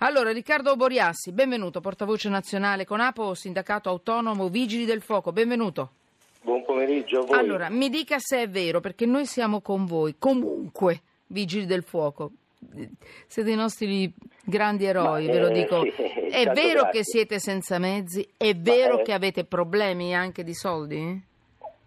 Allora, Riccardo Boriassi, benvenuto, portavoce nazionale Conapo, sindacato autonomo Vigili del Fuoco, benvenuto. Buon pomeriggio a voi. Allora, mi dica se è vero, perché noi siamo con voi, comunque, Vigili del Fuoco. Siete i nostri grandi eroi, Ma, ve lo eh, dico. sì, è tanto vero grazie. che siete senza mezzi? È vero eh. che avete problemi anche di soldi?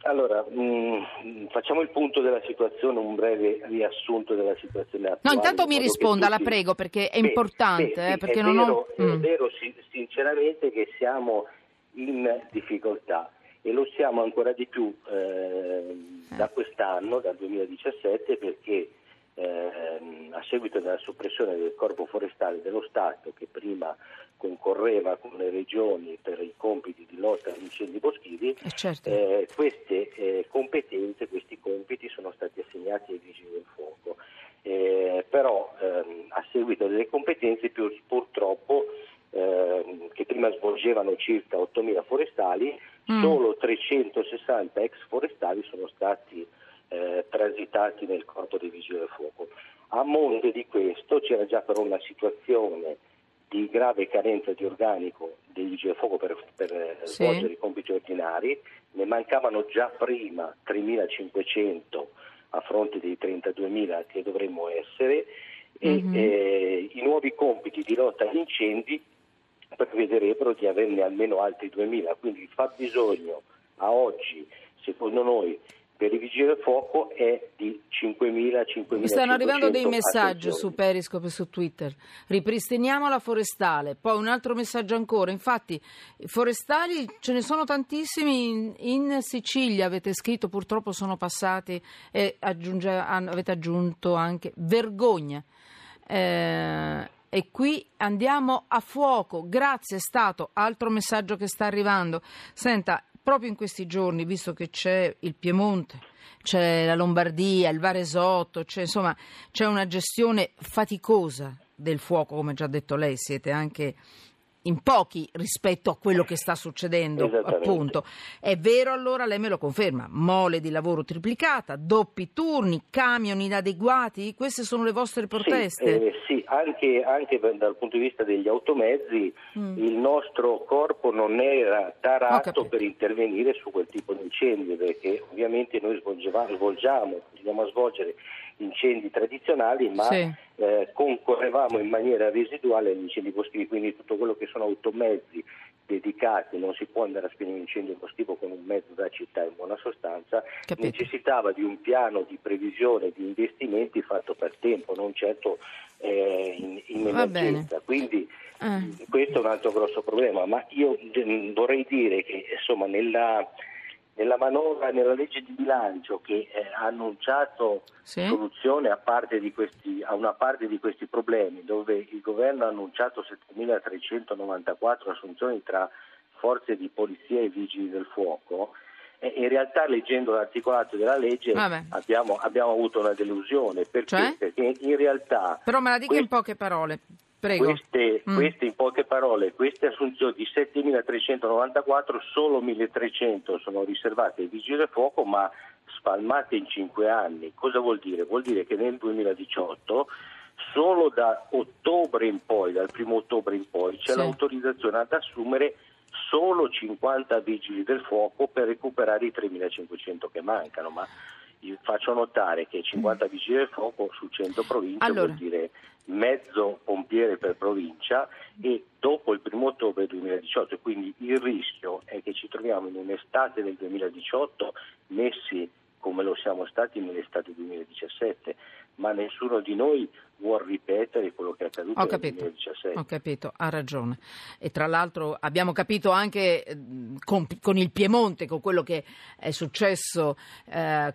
Allora, mh, facciamo il punto della situazione, un breve riassunto della situazione attuale. No, intanto in mi risponda, la tutti- prego, perché è Beh, importante, beh, eh, sì, perché è non vero, ho... È Mm. vero sinceramente che siamo in difficoltà e lo siamo ancora di più eh, da quest'anno, dal 2017, perché ehm, a seguito della soppressione del corpo forestale dello Stato che prima concorreva con le regioni per i compiti di lotta agli incendi boschivi, Eh, certo. eh, queste eh, competenze, questi compiti sono stati assegnati ai vigili del fuoco. Eh, però ehm, a seguito delle competenze più, purtroppo ehm, che prima svolgevano circa 8.000 forestali, Mm. solo 360 ex forestali sono stati eh, transitati nel corpo dei vigili del fuoco. A monte di questo c'era già però una situazione di grave carenza di organico dei vigili del fuoco per, per, eh, Sì. svolgere i compiti ordinari, ne mancavano già prima 3.500 a fronte dei 32.000 che dovremmo essere e Mhm. eh, i nuovi compiti di lotta agli incendi prevederebbero di averne almeno altri 2.000, quindi il fabbisogno a oggi, secondo noi, per i vigili del fuoco è di 5.000, 5.500. Mi stanno arrivando dei messaggi attenzioni. su Periscope e su Twitter. Ripristiniamo la forestale. Poi un altro messaggio ancora. Infatti, forestali ce ne sono tantissimi in, in Sicilia. Avete scritto, purtroppo sono passati e aggiunge- avete aggiunto anche vergogna. Eh, e qui andiamo a fuoco. Grazie, è stato. Altro messaggio che sta arrivando. Senta, proprio in questi giorni, visto che c'è il Piemonte, c'è la Lombardia, il Varesotto, c'è, insomma, c'è una gestione faticosa del fuoco, come già detto lei, siete anche in pochi rispetto a quello che sta succedendo, appunto. È vero allora, lei me lo conferma, mole di lavoro triplicata, doppi turni, camion inadeguati, queste sono le vostre proteste? Sì, eh, sì, anche, anche dal punto di vista degli automezzi Mm. il nostro corpo non era tarato per intervenire su quel tipo di incendi perché ovviamente noi svolgiamo, continuiamo a svolgere incendi tradizionali ma Sì. eh, concorrevamo in maniera residuale agli incendi boschivi, quindi tutto quello che sono automezzi dedicati, non si può andare a spegnere un incendio boschivo con un mezzo da città in buona sostanza, Capito. necessitava di un piano di previsione di investimenti fatto per tempo, non certo eh, in, in emergenza. Quindi Eh. questo è un altro grosso problema, ma io mm, vorrei dire che insomma nella, nella manovra, nella legge di bilancio che eh, ha annunciato Sì. soluzione a, parte di questi- a una parte di questi problemi, dove il governo ha annunciato 7.394 assunzioni tra forze di polizia e vigili del fuoco, e in realtà leggendo l'articolato della legge abbiamo, abbiamo avuto una delusione, perché, Cioè? perché in realtà Però me la dica in quest- poche parole. Queste, Mm. queste, in poche parole, queste assunzioni di 7.394, solo 1.300 sono riservate ai vigili del fuoco, ma spalmate in 5 anni. Cosa vuol dire? Vuol dire che nel 2018 solo da ottobre in poi, dal primo ottobre in poi, c'è Sì. l'autorizzazione ad assumere solo 50 vigili del fuoco per recuperare i 3.500 che mancano, ma io faccio notare che 50 vigili del fuoco su 100 province Allora. vuol dire mezzo pompiere per provincia e dopo il primo ottobre 2018, quindi il rischio è che ci troviamo in un'estate del 2018 messi come lo siamo stati nell'estate 2017, ma nessuno di noi vuol ripetere quello che è accaduto Ho nel capito, 2017. ho capito, ha ragione. E tra l'altro abbiamo capito anche con, con il Piemonte, con quello che è successo, eh,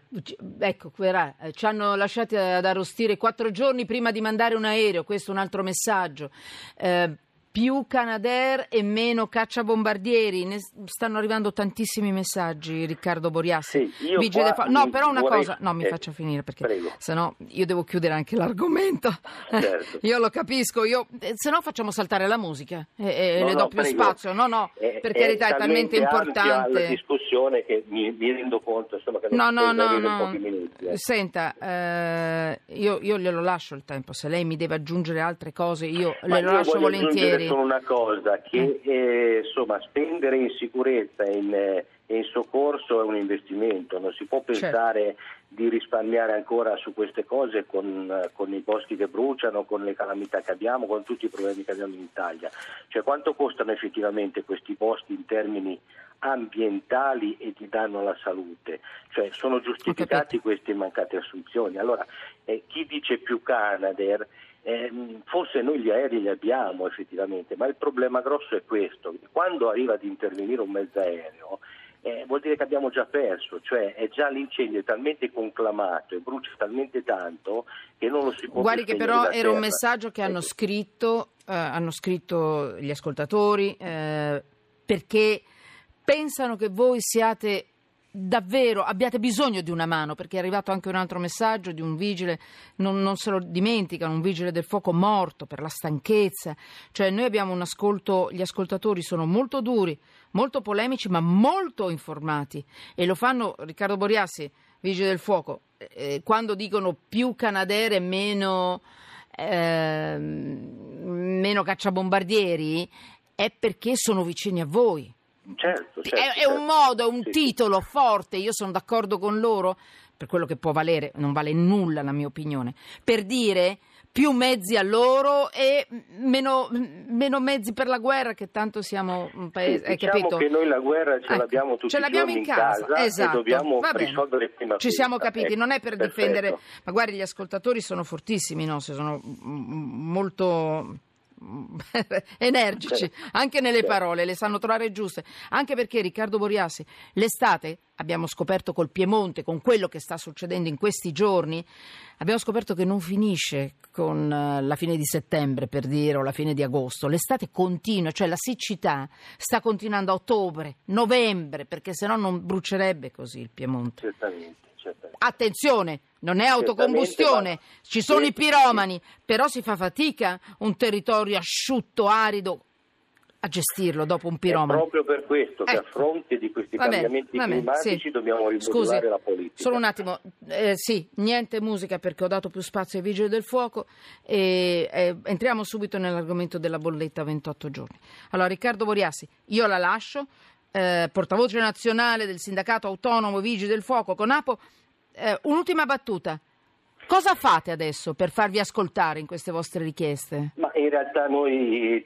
ecco, verrà, eh, ci hanno lasciati ad arrostire quattro giorni prima di mandare un aereo, questo è un altro messaggio. Eh, più Canadair e meno cacciabombardieri. Ne stanno arrivando tantissimi messaggi, Riccardo Boriassi. Sì, fa- no, però una vorrei- cosa, no, mi eh, faccia finire perché prego. se no io devo chiudere anche l'argomento. Certo. io lo capisco, io, eh, se no facciamo saltare la musica e, e No, le no, do più prego. spazio. No, no, È- per carità è talmente ampia la importante. discussione che mi, mi rendo conto insomma, che No, non no, no, no. minuti. eh. Senta, eh, io, io glielo lascio il tempo, se lei mi deve aggiungere altre cose io Ma le lo io lascio volentieri. Solo una cosa, che eh, insomma spendere in sicurezza e in, eh, in soccorso è un investimento, non si può Certo. pensare di risparmiare ancora su queste cose con, eh, con i boschi che bruciano, con le calamità che abbiamo, con tutti i problemi che abbiamo in Italia. Cioè quanto costano effettivamente questi boschi in termini ambientali e di danno alla salute? Cioè sono giustificati queste mancate assunzioni. Allora eh, chi dice più Canadair Ehm, forse noi gli aerei li abbiamo effettivamente, ma il problema grosso è questo, quando arriva ad intervenire un mezzo aereo eh, vuol dire che abbiamo già perso, cioè è già l'incendio è talmente conclamato e brucia talmente tanto che non lo si può Guardi che però era un terra. messaggio che hanno Ecco. scritto, eh, hanno scritto gli ascoltatori eh, perché pensano che voi siate davvero, abbiate bisogno di una mano, perché è arrivato anche un altro messaggio di un vigile, non, non se lo dimenticano, un vigile del fuoco morto per la stanchezza, cioè noi abbiamo un ascolto, gli ascoltatori sono molto duri, molto polemici, ma molto informati e lo fanno Riccardo Boriassi, vigile del fuoco, eh, quando dicono più Canadair e meno, ehm, meno cacciabombardieri, è perché sono vicini a voi. Certo, certo, È, è certo. un modo, è un Sì, titolo forte, io sono d'accordo con loro, per quello che può valere, non vale nulla la mia opinione, per dire più mezzi a loro e meno, meno mezzi per la guerra, che tanto siamo un paese, Sì, hai diciamo capito? che noi la guerra ce Ecco, l'abbiamo tutti ce l'abbiamo in casa, esatto. e dobbiamo Va risolvere prima Ci siamo capiti, Ecco, non è per perfetto. difendere, ma guardi gli ascoltatori sono fortissimi, no? Se sono molto energici anche nelle parole, le sanno trovare giuste. Anche perché Riccardo Boriassi, l'estate abbiamo scoperto col Piemonte, con quello che sta succedendo in questi giorni, abbiamo scoperto che non finisce con eh, la fine di settembre, per dire, o la fine di agosto. L'estate continua, cioè la siccità sta continuando a ottobre, novembre, perché sennò non brucerebbe così il Piemonte. Certamente, certamente. Attenzione, non è autocombustione, ci sono sì, i piromani, però si fa fatica un territorio asciutto, arido a gestirlo dopo un È piromano. proprio per questo che Ecco. a fronte di questi bene, cambiamenti bene, climatici sì. dobbiamo Scusi, rimodulare la politica. Solo un attimo, eh, sì, niente musica perché ho dato più spazio ai vigili del fuoco e eh, entriamo subito nell'argomento della bolletta a 28 giorni. Allora, Riccardo Boriassi, io la lascio, eh, portavoce nazionale del sindacato autonomo Vigili del Fuoco con Apo, eh, un'ultima battuta. Cosa fate adesso per farvi ascoltare in queste vostre richieste? Ma in realtà noi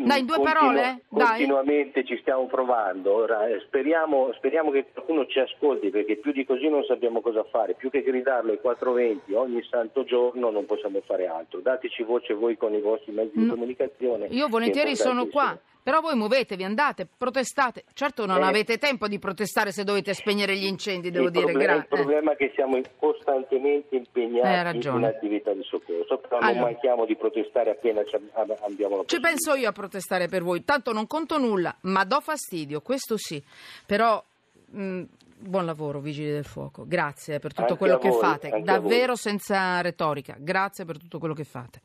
mm, Dai, in due parole? Dai. continuamente ci stiamo provando. Ora, eh, speriamo, speriamo che qualcuno ci ascolti perché più di così non sappiamo cosa fare. Più che gridarlo ai 420 ogni santo giorno non possiamo fare altro. Dateci voce voi con i vostri mezzi di No. comunicazione. Io volentieri sono qua. Però voi muovetevi, andate, protestate. Certo non Eh. avete tempo di protestare se dovete spegnere gli incendi, devo dire. problema, gra- il problema è che siamo costantemente impegnati ragione. in attività di soccorso, però Allora. non manchiamo di protestare appena ci abbiamo la Ci penso io a protestare per voi, tanto non conto nulla, ma do fastidio, questo sì. Però mh, buon lavoro, Vigili del Fuoco. Grazie per tutto Anche quello che voi, fate, davvero senza retorica. Grazie per tutto quello che fate.